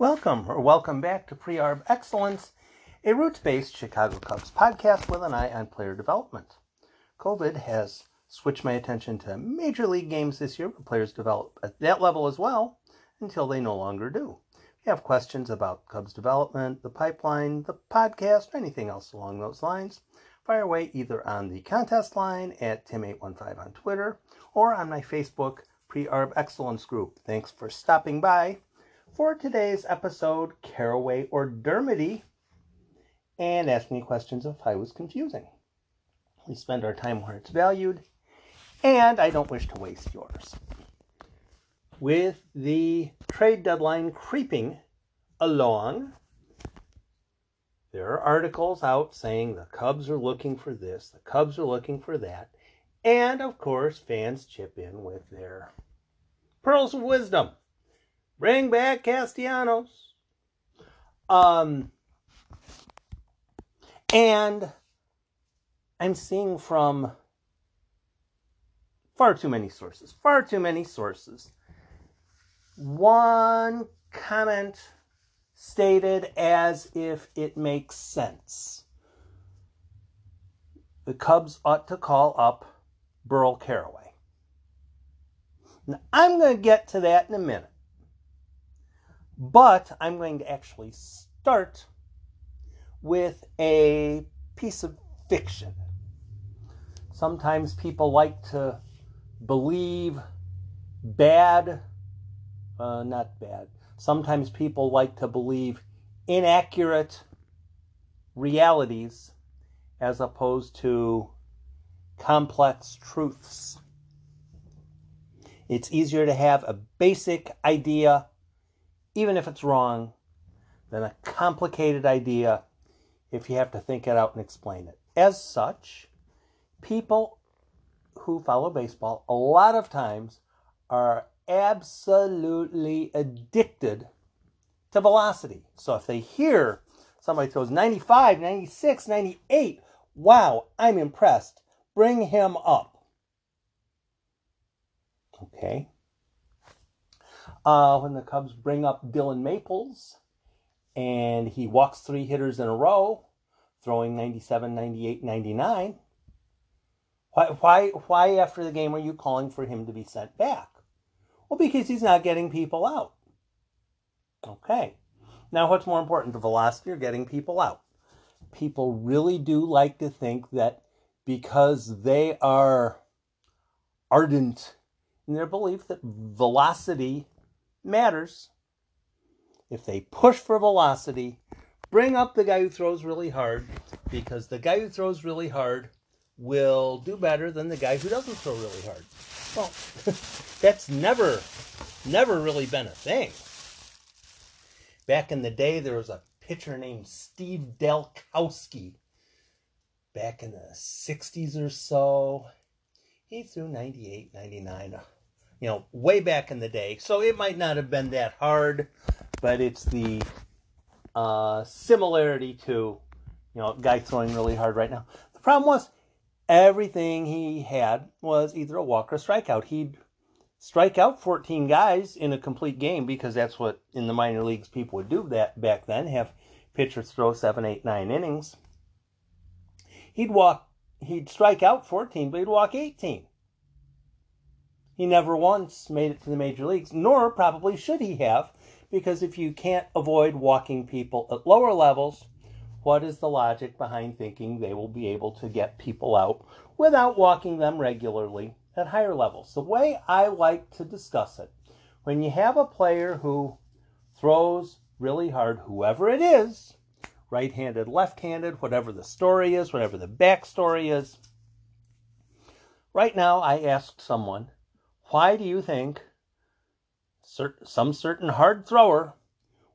Welcome or welcome back to Pre-Arb Excellence, a roots-based Chicago Cubs podcast with an eye on player development. COVID has switched my attention to major league games this year, but players develop at that level as well until they no longer do. If you have questions about Cubs development, the pipeline, the podcast, or anything else along those lines, fire away either on the contest line at Tim815 on Twitter or on my Facebook Pre-Arb Excellence group. Thanks for stopping by for today's episode, Carraway or Dermody, and ask me questions if I was confusing. We spend our time where it's valued, and I don't wish to waste yours. With the trade deadline creeping along, there are articles out saying the Cubs are looking for this, the Cubs are looking for that, and of course, fans chip in with their pearls of wisdom. Bring back Castellanos. Um, and I'm seeing from far too many sources, far too many sources. One comment stated as if it makes sense. The Cubs ought to call up Burl Carraway. Now, I'm going to get to that in a minute. But I'm going to actually start with a piece of fiction. Sometimes people like to believe bad, uh, not bad. Sometimes people like to believe inaccurate realities as opposed to complex truths. It's easier to have a basic idea even if it's wrong, than a complicated idea if you have to think it out and explain it. As such, people who follow baseball a lot of times are absolutely addicted to velocity. So if they hear somebody throws 95, 96, 98, wow, I'm impressed. Bring him up. Okay. Uh, when the Cubs bring up Dylan Maples and he walks three hitters in a row, throwing 97, 98, 99. Why, why, why after the game are you calling for him to be sent back? Well, because he's not getting people out. Okay. Now, what's more important, the velocity or getting people out? People really do like to think that because they are ardent in their belief that velocity matters. If they push for velocity, bring up the guy who throws really hard because the guy who throws really hard will do better than the guy who doesn't throw really hard. Well, that's never, never really been a thing. Back in the day, there was a pitcher named Steve Dalkowski. Back in the 60s or so, he threw 98, 99 you know, way back in the day. So it might not have been that hard, but it's the uh, similarity to, you know, guy throwing really hard right now. The problem was everything he had was either a walk or a strikeout. He'd strike out 14 guys in a complete game because that's what in the minor leagues people would do that back then, have pitchers throw seven, eight, nine innings. He'd walk, he'd strike out 14, but he'd walk 18. He never once made it to the major leagues, nor probably should he have, because if you can't avoid walking people at lower levels, what is the logic behind thinking they will be able to get people out without walking them regularly at higher levels? The way I like to discuss it, when you have a player who throws really hard, whoever it is, right handed, left handed, whatever the story is, whatever the backstory is. Right now, I asked someone why do you think some certain hard thrower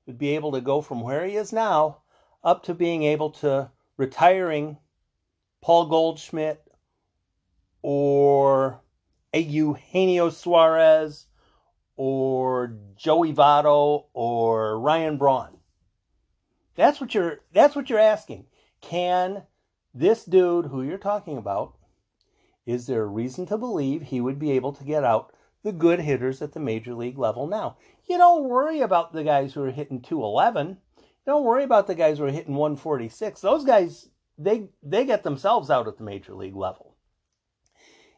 would be able to go from where he is now up to being able to retiring Paul Goldschmidt or a Eugenio Suarez or Joey Votto or Ryan Braun? That's what you're that's what you're asking. Can this dude who you're talking about is there a reason to believe he would be able to get out the good hitters at the major league level now? You don't worry about the guys who are hitting 211. You don't worry about the guys who are hitting 146. Those guys, they they get themselves out at the major league level.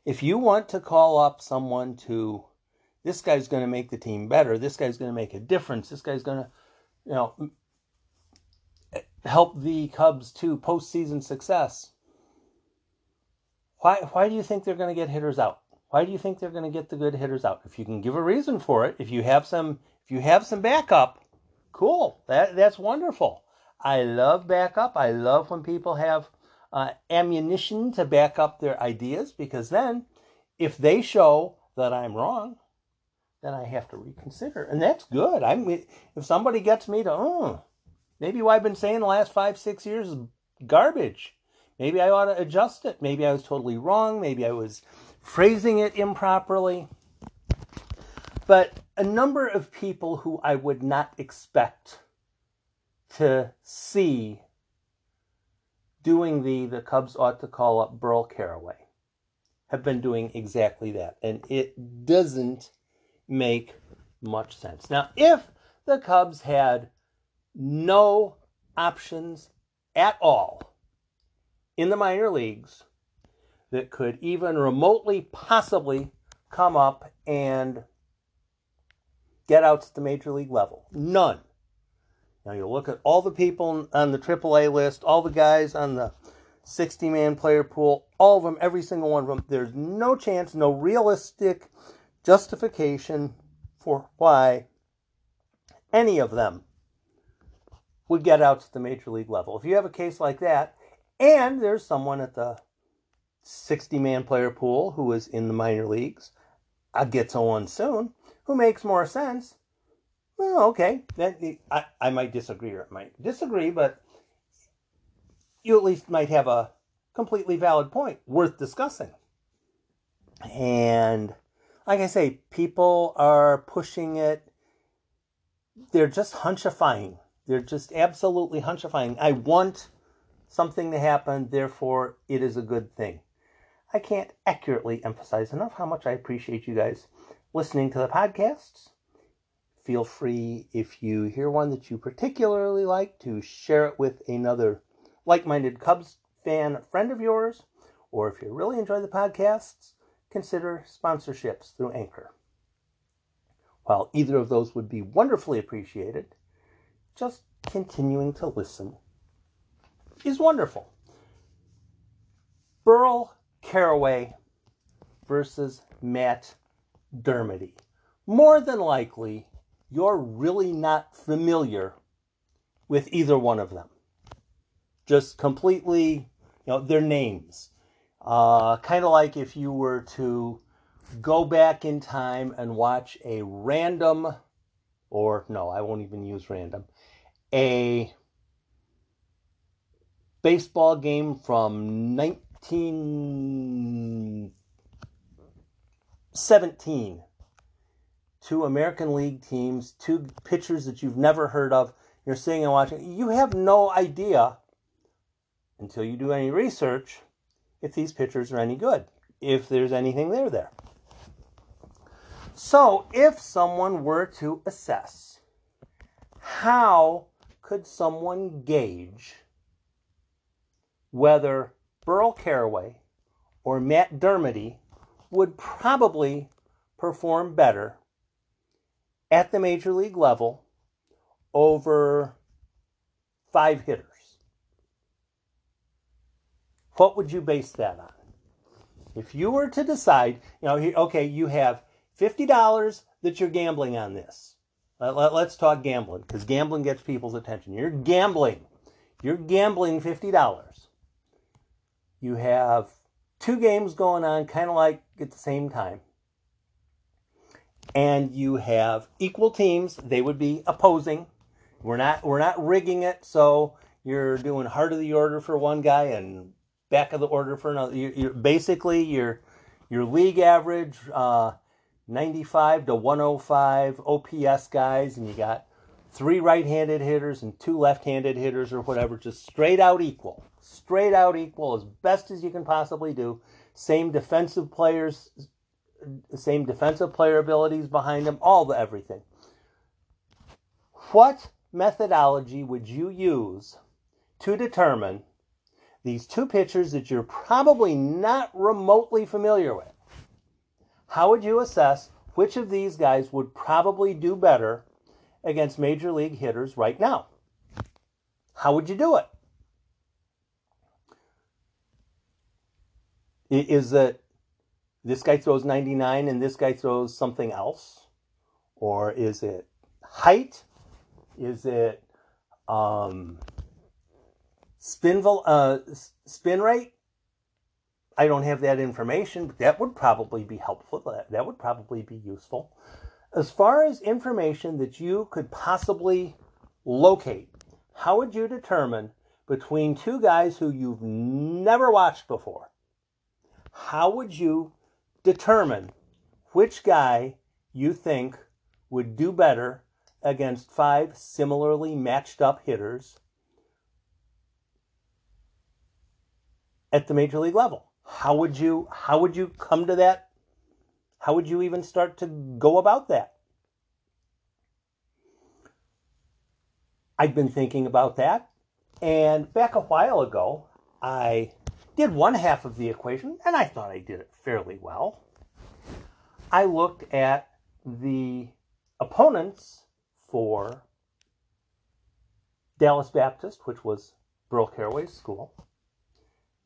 If you want to call up someone to this guy's going to make the team better, this guy's going to make a difference, this guy's going to, you know, help the Cubs to postseason success. Why why do you think they're going to get hitters out? Why do you think they're going to get the good hitters out? If you can give a reason for it, if you have some if you have some backup, cool. That that's wonderful. I love backup. I love when people have uh, ammunition to back up their ideas because then if they show that I'm wrong, then I have to reconsider. And that's good. I mean, if somebody gets me to, oh, maybe what I've been saying the last five, six years is garbage. Maybe I ought to adjust it. Maybe I was totally wrong. Maybe I was phrasing it improperly. But a number of people who I would not expect to see doing the the Cubs ought to call up Burl Carraway have been doing exactly that. And it doesn't make much sense. Now, if the Cubs had no options at all in the minor leagues that could even remotely possibly come up and get out to the major league level. None. Now you look at all the people on the AAA list, all the guys on the 60 man player pool, all of them, every single one of them. There's no chance, no realistic justification for why any of them would get out to the major league level. If you have a case like that, and there's someone at the 60 man player pool who is in the minor leagues, uh, I'll get to one soon, who makes more sense. Well, okay, then I, I might disagree or I might disagree, but you at least might have a completely valid point worth discussing. And like I say, people are pushing it. They're just hunchifying. They're just absolutely hunchifying. I want something to happen, therefore it is a good thing. I can't accurately emphasize enough how much I appreciate you guys listening to the podcasts. Feel free, if you hear one that you particularly like, to share it with another like minded Cubs fan friend of yours. Or if you really enjoy the podcasts, consider sponsorships through Anchor. While either of those would be wonderfully appreciated, just continuing to listen is wonderful. Burl Carraway versus Matt Dermody. More than likely, you're really not familiar with either one of them. Just completely, you know, their names. Uh, kind of like if you were to go back in time and watch a random, or no, I won't even use random, a baseball game from 1917. Two American League teams, two pitchers that you've never heard of. You're sitting and watching. You have no idea until you do any research if these pitchers are any good, if there's anything there there. So, if someone were to assess how could someone gauge whether Burl Carraway or Matt Dermody would probably perform better at the major league level over five hitters. What would you base that on? If you were to decide, you know, okay, you have $50 that you're gambling on this. Let, let's talk gambling because gambling gets people's attention. You're gambling. You're gambling $50 you have two games going on kind of like at the same time. And you have equal teams, they would be opposing. We're not we're not rigging it so you're doing heart of the order for one guy and back of the order for another. You're, you're basically your your league average uh, 95 to 105 OPS guys, and you got three right-handed hitters and two left-handed hitters or whatever, just straight out equal straight out equal as best as you can possibly do. Same defensive players, same defensive player abilities behind them, all the everything. What methodology would you use to determine these two pitchers that you're probably not remotely familiar with? How would you assess which of these guys would probably do better against major league hitters right now? How would you do it? Is it this guy throws 99 and this guy throws something else? Or is it height? Is it um, spin, uh, spin rate? I don't have that information, but that would probably be helpful. That, that would probably be useful. As far as information that you could possibly locate, how would you determine between two guys who you've never watched before? How would you determine which guy you think would do better against five similarly matched up hitters at the major league level. How would you how would you come to that? How would you even start to go about that? I've been thinking about that, and back a while ago, I did one half of the equation, and I thought I did it fairly well. I looked at the opponents for Dallas Baptist, which was Burl Carraway's school,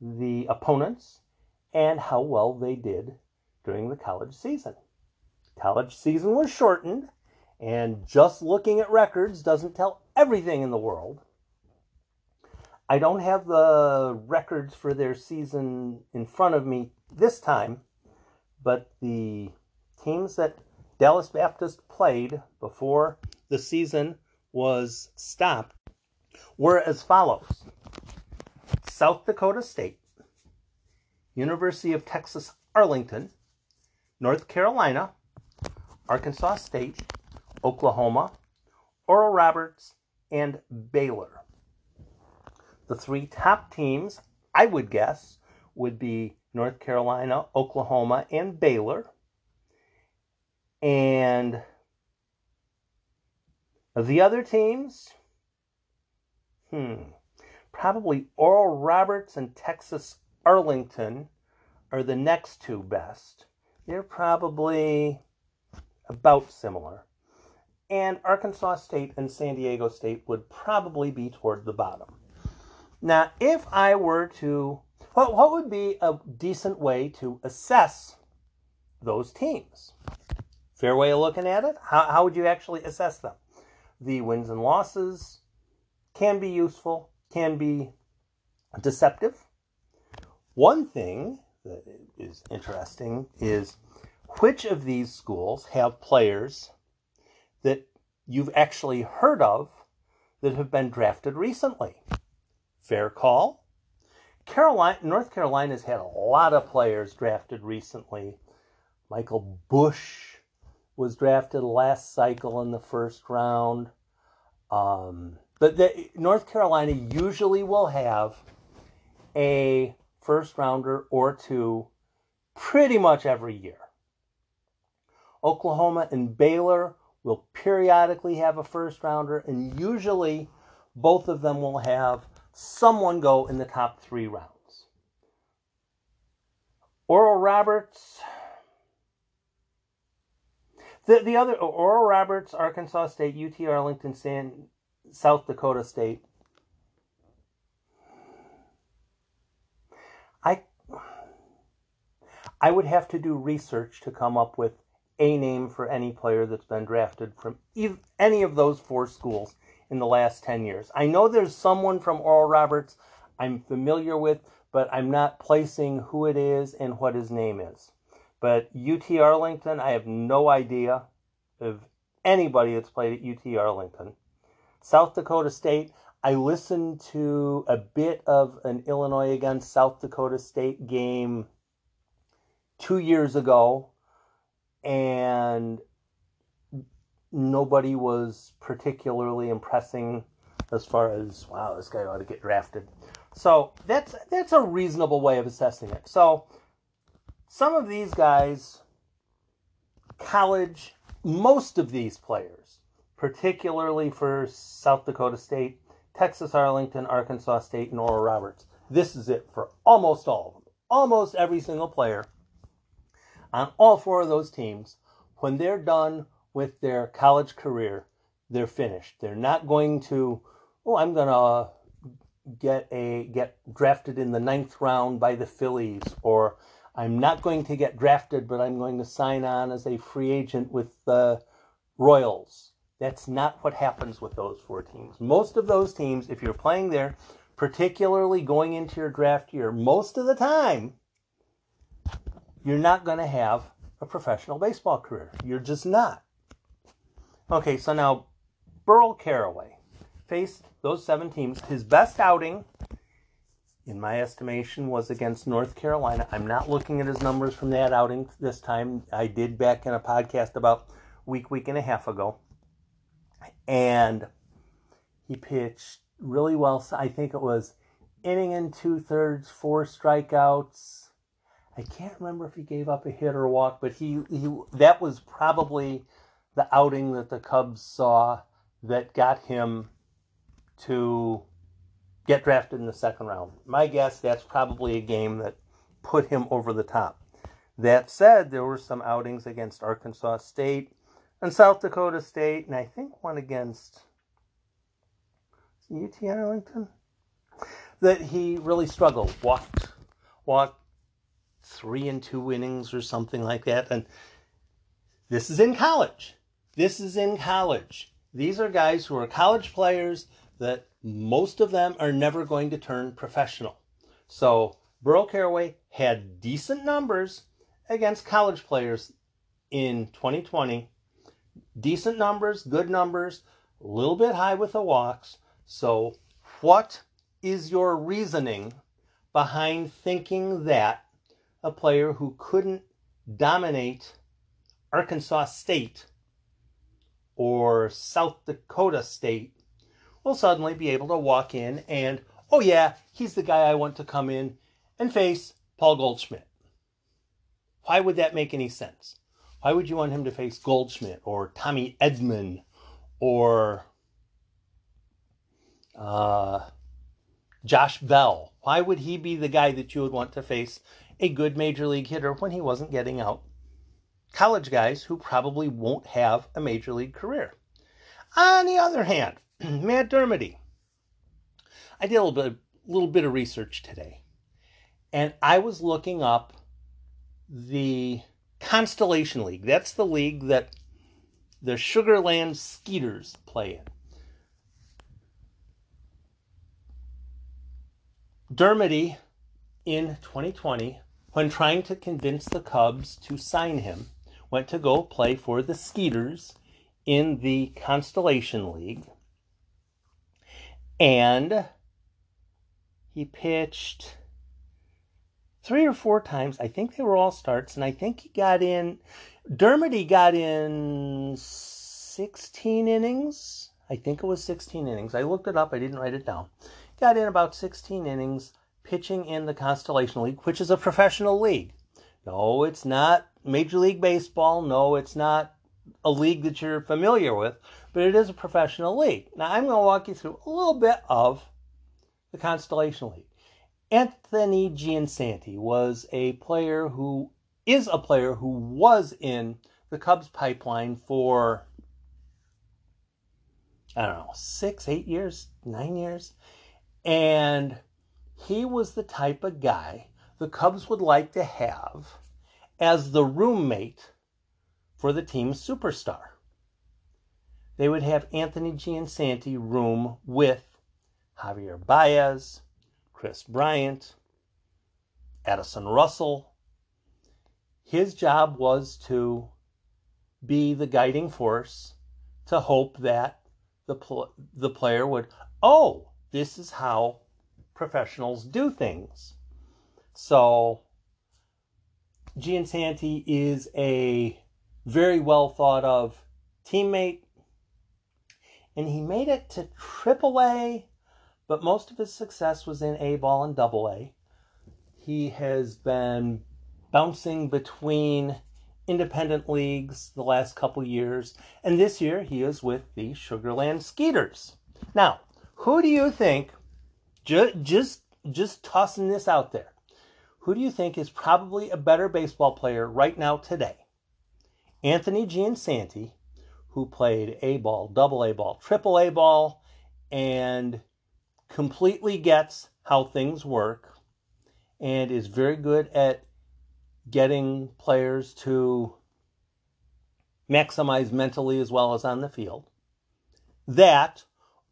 the opponents, and how well they did during the college season. College season was shortened, and just looking at records doesn't tell everything in the world. I don't have the records for their season in front of me this time, but the teams that Dallas Baptist played before the season was stopped were as follows South Dakota State, University of Texas Arlington, North Carolina, Arkansas State, Oklahoma, Oral Roberts, and Baylor. The three top teams, I would guess, would be North Carolina, Oklahoma, and Baylor. And the other teams, hmm, probably Oral Roberts and Texas Arlington are the next two best. They're probably about similar. And Arkansas State and San Diego State would probably be toward the bottom. Now, if I were to, what, what would be a decent way to assess those teams? Fair way of looking at it? How, how would you actually assess them? The wins and losses can be useful, can be deceptive. One thing that is interesting is which of these schools have players that you've actually heard of that have been drafted recently? Fair call. Carolina, North Carolina's had a lot of players drafted recently. Michael Busch was drafted last cycle in the first round. Um, but the, North Carolina usually will have a first rounder or two pretty much every year. Oklahoma and Baylor will periodically have a first rounder, and usually both of them will have someone go in the top three rounds. Oral Roberts, the the other Oral Roberts, Arkansas State, UT Arlington, San, South Dakota State. I I would have to do research to come up with a name for any player that's been drafted from any of those four schools in the last 10 years. I know there's someone from Oral Roberts I'm familiar with, but I'm not placing who it is and what his name is. But UT Arlington, I have no idea of anybody that's played at UT Arlington. South Dakota State, I listened to a bit of an Illinois against South Dakota State game two years ago, and nobody was particularly impressing as far as wow, this guy ought to get drafted. So that's that's a reasonable way of assessing it. So some of these guys, college, most of these players, particularly for South Dakota State, Texas Arlington, Arkansas State, and Oral Roberts. This is it for almost all of them. Almost every single player on all four of those teams, when they're done with their college career, they're finished. They're not going to, oh, I'm going to get a get drafted in the ninth round by the Phillies, or I'm not going to get drafted, but I'm going to sign on as a free agent with the Royals. That's not what happens with those four teams. Most of those teams, if you're playing there, particularly going into your draft year, most of the time, you're not going to have a professional baseball career. You're just not. Okay, so now Burl Carraway faced those seven teams. His best outing, in my estimation, was against North Carolina. I'm not looking at his numbers from that outing this time. I did back in a podcast about week, week and a half ago. And he pitched really well. I think it was inning and two thirds, four strikeouts. I can't remember if he gave up a hit or a walk, but he, he that was probably the outing that the Cubs saw that got him to get drafted in the second round. My guess that's probably a game that put him over the top. That said, there were some outings against Arkansas State and South Dakota State, and I think one against UT Arlington that he really struggled. Walked, walked three and two innings or something like that, and this is in college. This is in college. These are guys who are college players that most of them are never going to turn professional. So Burl Carraway had decent numbers against college players in 2020. Decent numbers, good numbers, a little bit high with the walks. So, what is your reasoning behind thinking that a player who couldn't dominate Arkansas State or South Dakota State will suddenly be able to walk in and, oh yeah, he's the guy I want to come in and face Paul Goldschmidt. Why would that make any sense? Why would you want him to face Goldschmidt or Tommy Edman or uh, Josh Bell? Why would he be the guy that you would want to face a good major league hitter when he wasn't getting out college guys who probably won't have a major league career? On the other hand, Matt Dermody. I did a little bit, little bit of research today, and I was looking up the Constellation League. That's the league that the Sugarland Skeeters play in. Dermody in 2020, when trying to convince the Cubs to sign him, went to go play for the Skeeters in the Constellation League. And he pitched three or four times. I think they were all starts, and I think he got in. Dermody got in 16 innings. I think it was 16 innings. I looked it up, I didn't write it down. Got in about 16 innings pitching in the Constellation League, which is a professional league. No, it's not Major League Baseball. No, it's not a league that you're familiar with, but it is a professional league. Now, I'm going to walk you through a little bit of the Constellation League. Anthony Giansanti was a player who is a player who was in the Cubs pipeline for I don't know, six, eight years, nine years. And he was the type of guy the Cubs would like to have as the roommate for the team's superstar. They would have Anthony Giansanti room with Javier Baez, Kris Bryant, Addison Russell. His job was to be the guiding force to hope that the, pl- the player would, oh, this is how professionals do things. So, Giansanti is a very well thought of teammate, and he made it to AAA, but most of his success was in A ball and double A. He has been bouncing between independent leagues the last couple years, and this year he is with the Sugarland Skeeters. Now, who do you think? Ju- just just tossing this out there. Who do you think is probably a better baseball player right now today? Anthony Giansanti, who played A ball, double A ball, triple A ball, and completely gets how things work and is very good at getting players to maximize mentally as well as on the field. That,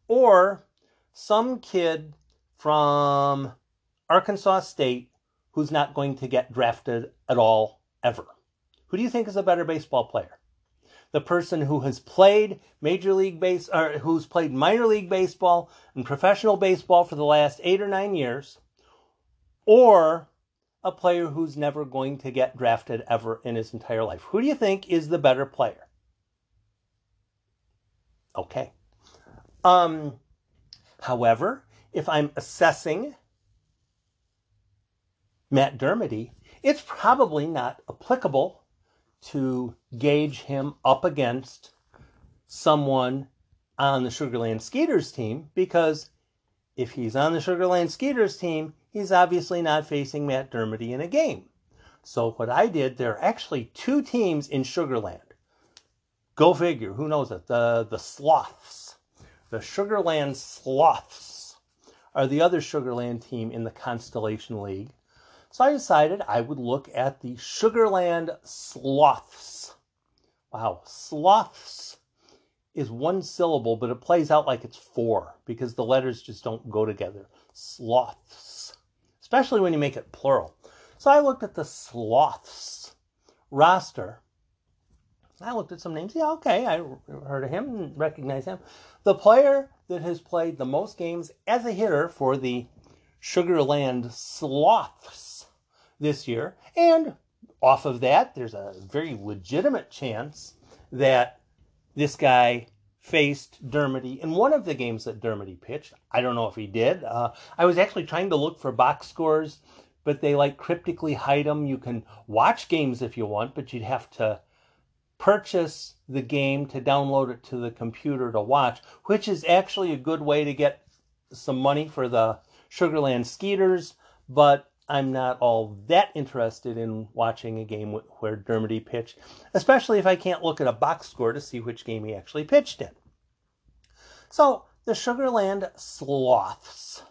or some kid from Arkansas State who's not going to get drafted at all ever. Who do you think is a better baseball player? The person who has played major league base or who's played minor league baseball and professional baseball for the last 8 or 9 years or a player who's never going to get drafted ever in his entire life. Who do you think is the better player? Okay. Um however, if I'm assessing Matt Dermody, it's probably not applicable to gauge him up against someone on the Sugarland Skeeters team because if he's on the Sugarland Skeeters team, he's obviously not facing Matt Dermody in a game. So what I did, there are actually two teams in Sugarland. Go figure, who knows it? The the Sloths. The Sugarland Sloths are the other Sugarland team in the Constellation League. So I decided I would look at the Sugarland Sloths. Wow, Sloths is one syllable, but it plays out like it's four because the letters just don't go together. Sloths, especially when you make it plural. So I looked at the Sloths roster. I looked at some names. Yeah, okay, I heard of him and recognize him. The player that has played the most games as a hitter for the Sugarland Sloths this year, and off of that, there's a very legitimate chance that this guy faced Dermody in one of the games that Dermody pitched. I don't know if he did. Uh, I was actually trying to look for box scores, but they like cryptically hide them. You can watch games if you want, but you'd have to purchase the game to download it to the computer to watch, which is actually a good way to get some money for the Sugarland Skeeters, but I'm not all that interested in watching a game where Dermody pitched, especially if I can't look at a box score to see which game he actually pitched in. So, the Sugarland Sloths.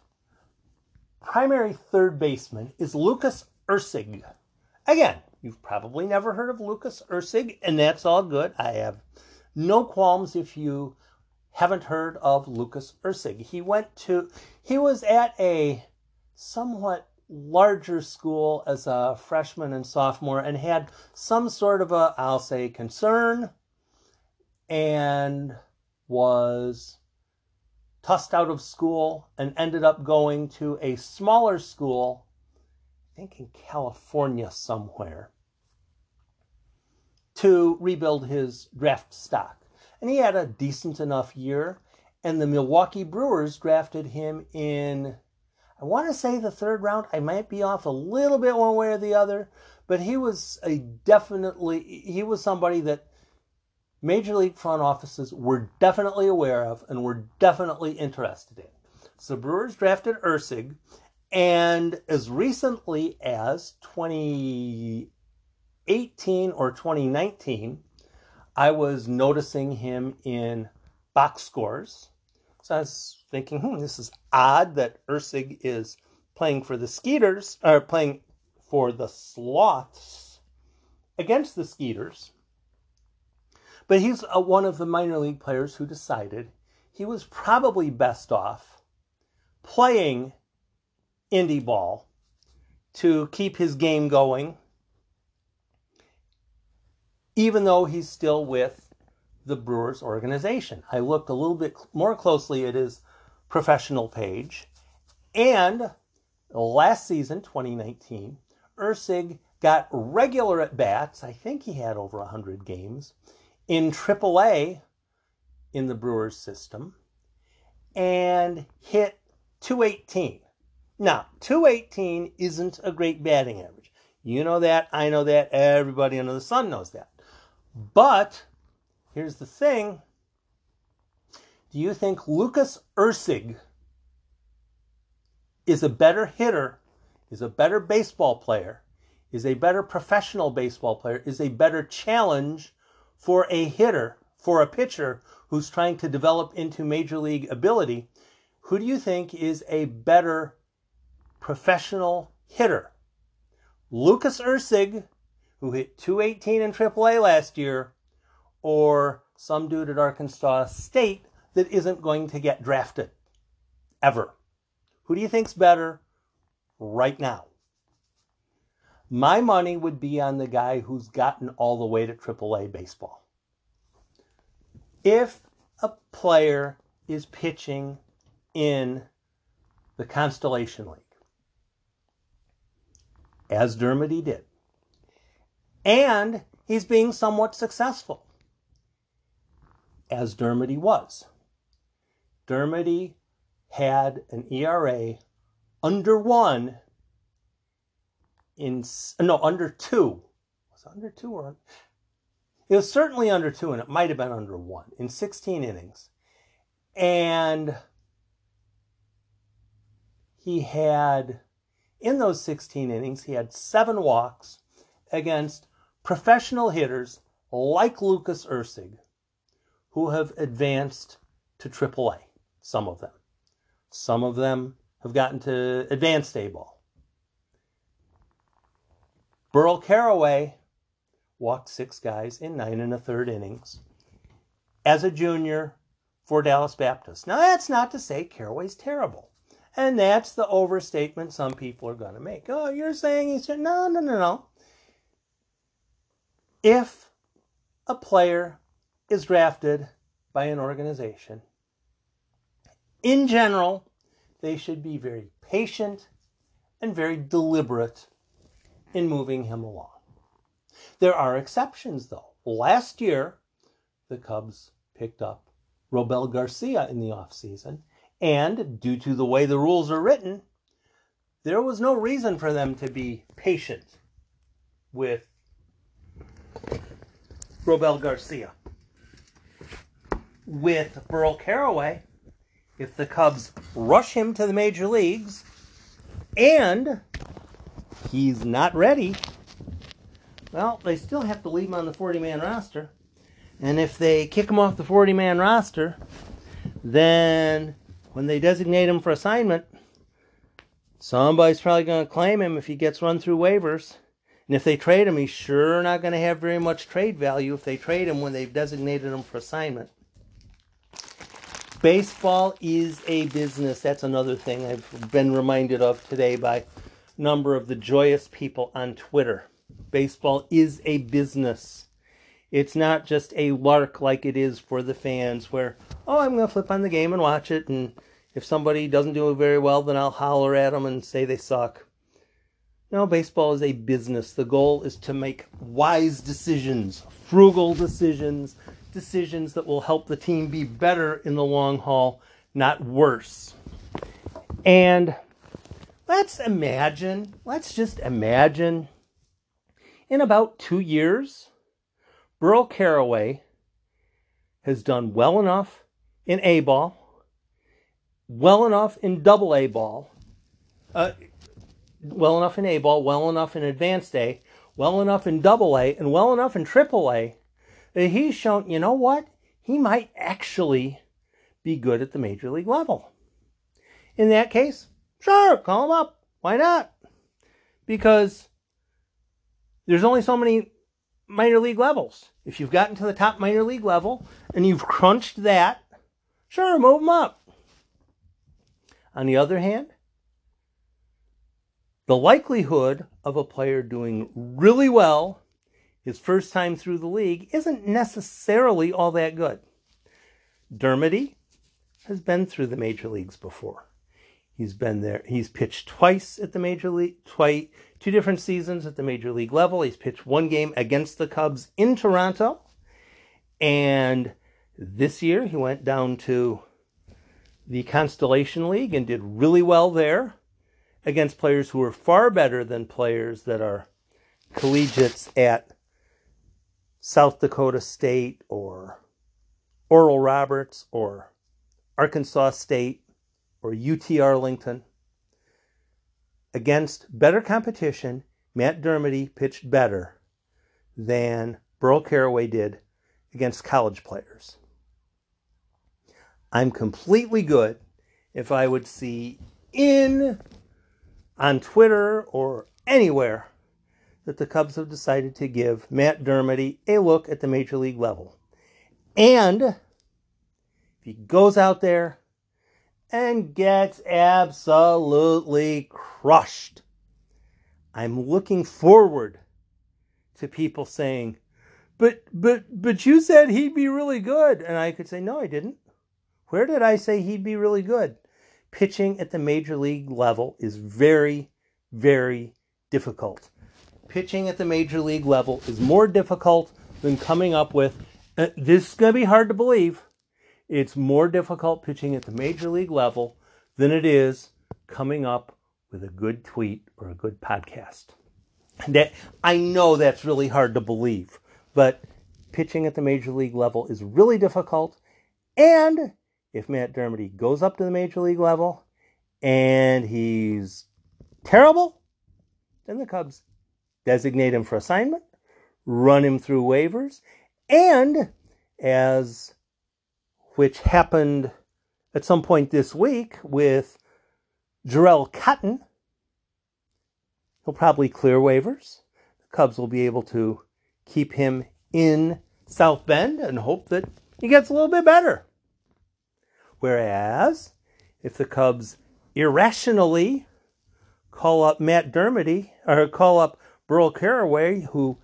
Primary third baseman is Lucas Erceg. Again, You've probably never heard of Lucas Erceg, and that's all good. I have no qualms if you haven't heard of Lucas Erceg. He went to, he was at a somewhat larger school as a freshman and sophomore and had some sort of a, I'll say, concern and was tossed out of school and ended up going to a smaller school I think in California somewhere, to rebuild his draft stock. And he had a decent enough year. And the Milwaukee Brewers drafted him in, I want to say the third round. I might be off a little bit one way or the other, but he was a definitely, he was somebody that major league front offices were definitely aware of and were definitely interested in. So Brewers drafted Erceg, and as recently as 2018 or 2019, I was noticing him in box scores. So I was thinking, hmm, this is odd that Erceg is playing for the Skeeters, or playing for the Sloths against the Skeeters. But he's a, one of the minor league players who decided he was probably best off playing indie ball to keep his game going, even though he's still with the Brewers organization. I looked a little bit more closely at his professional page, and last season, 2019, Erceg got regular at bats. I think he had over 100 games in AAA in the Brewers system and hit 218. Now, 218 isn't a great batting average. You know that. I know that. Everybody under the sun knows that. But here's the thing. Do you think Lucas Erceg is a better hitter, is a better baseball player, is a better professional baseball player, is a better challenge for a hitter, for a pitcher who's trying to develop into major league ability? Who do you think is a better professional hitter? Lucas Erceg, who hit 218 in AAA last year, or some dude at Arkansas State that isn't going to get drafted ever. Who do you think's better right now? My money would be on the guy who's gotten all the way to AAA baseball. If a player is pitching in the Constellation League, as Dermody did, and he's being somewhat successful, as Dermody was. Dermody had an ERA under one in no under two. Was it under two or it was certainly under two, and it might have been under one in 16 innings, and he had in those 16 innings he had seven walks against professional hitters like Lucas Erceg, who have advanced to AAA. Some of them. Some of them have gotten to advanced A ball. Burl Carraway walked six guys in nine and a third innings as a junior for Dallas Baptist. Now, that's not to say Carraway's terrible. And that's the overstatement some people are going to make. Oh, you're saying he's. No, no, no, no. If a player is drafted by an organization in general, they should be very patient and very deliberate in moving him along. There are exceptions, though. Last year, the Cubs picked up Robel Garcia in the offseason, and due to the way the rules are written, there was no reason for them to be patient with Robel Garcia. With Burl Carraway if the Cubs rush him to the major leagues and he's not ready, well, they still have to leave him on the 40 man roster. And if they kick him off the 40 man roster, then when they designate him for assignment, somebody's probably going to claim him if he gets run through waivers. And if they trade him, he's sure not going to have very much trade value if they trade him when they've designated him for assignment. Baseball is a business. That's another thing I've been reminded of today by a number of the joyous people on Twitter. Baseball is a business. It's not just a lark like it is for the fans, where, oh, I'm going to flip on the game and watch it, and if somebody doesn't do it very well, then I'll holler at them and say they suck. No, baseball is a business. The goal is to make wise decisions, frugal decisions, decisions that will help the team be better in the long haul, not worse. And let's imagine, let's just imagine in about two years, Burl Carraway has done well enough in A ball, well enough in double A ball, uh, well enough in A ball, well enough in advanced A, well enough in double A, and well enough in triple A he's shown, you know what? He might actually be good at the major league level. In that case, sure, call him up. Why not? Because there's only so many minor league levels. If you've gotten to the top minor league level and you've crunched that, sure, move him up. On the other hand, the likelihood of a player doing really well his first time through the league isn't necessarily all that good. Dermody has been through the major leagues before. He's been there. He's pitched twice at the major league, twice, two different seasons at the major league level. He's pitched one game against the Cubs in Toronto, and this year he went down to the Constellation League and did really well there against players who are far better than players that are collegiates at South Dakota State or Oral Roberts or Arkansas State or UT Arlington. Against better competition, Matt Dermody pitched better than Burl Carraway did against college players. I'm completely good if I would see in on Twitter or anywhere that the Cubs have decided to give Matt Dermody a look at the major league level. And if he goes out there and gets absolutely crushed, I'm looking forward to people saying, "But but but you said he'd be really good." And I could say, "No, I didn't. Where did I say he'd be really good?" Pitching at the major league level is very very difficult. Pitching at the major league level is more difficult than coming up with uh, this is going to be hard to believe. It's more difficult pitching at the major league level than it is coming up with a good tweet or a good podcast. That I know that's really hard to believe, but pitching at the major league level is really difficult. And if Matt Dermody goes up to the major league level and he's terrible, then the Cubs designate him for assignment, run him through waivers, and as which happened at some point this week with Jharel Cotton, he'll probably clear waivers. The Cubs will be able to keep him in South Bend and hope that he gets a little bit better. Whereas, if the Cubs irrationally call up Matt Dermody or call up Burl Carraway, who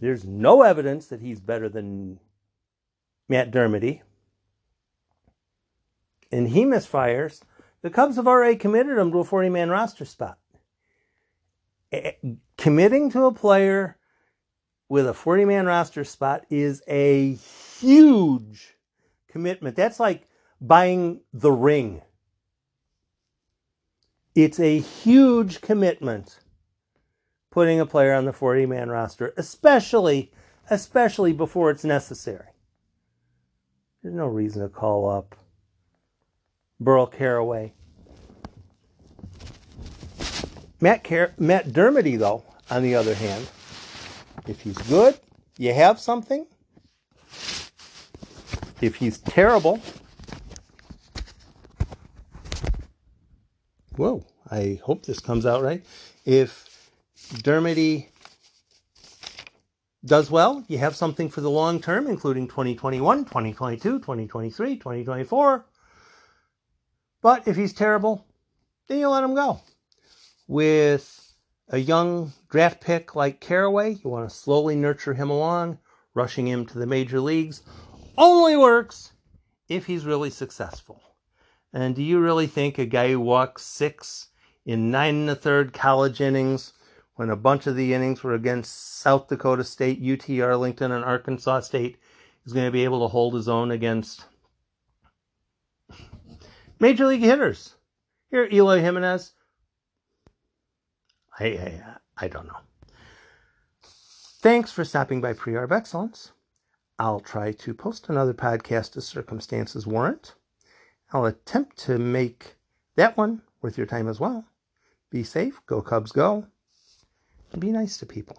there's no evidence that he's better than Matt Dermody, and he misfires, the Cubs have already committed him to a 40 man roster spot. Committing to a player with a 40 man roster spot is a huge commitment. That's like buying the ring. It's a huge commitment putting a player on the 40 man roster, especially especially before it's necessary. There's no reason to call up Burl Carraway. Matt, Car- Matt Dermody, though, on the other hand, if he's good, you have something. If he's terrible, whoa, I hope this comes out right. If Dermody does well, you have something for the long term, including 2021, 2022, 2023, 2024. But if he's terrible, then you let him go. With a young draft pick like Carraway, you want to slowly nurture him along. Rushing him to the major leagues only works if he's really successful. And do you really think a guy who walks six in nine and a third college innings when a bunch of the innings were against South Dakota State, UT Arlington, and Arkansas State, is going to be able to hold his own against major league hitters. Here, Eloy Jimenez. I, I, I don't know. Thanks for stopping by Pre-Arb Excellence. I'll try to post another podcast as circumstances warrant. I'll attempt to make that one worth your time as well. Be safe, go Cubs, go be nice to people.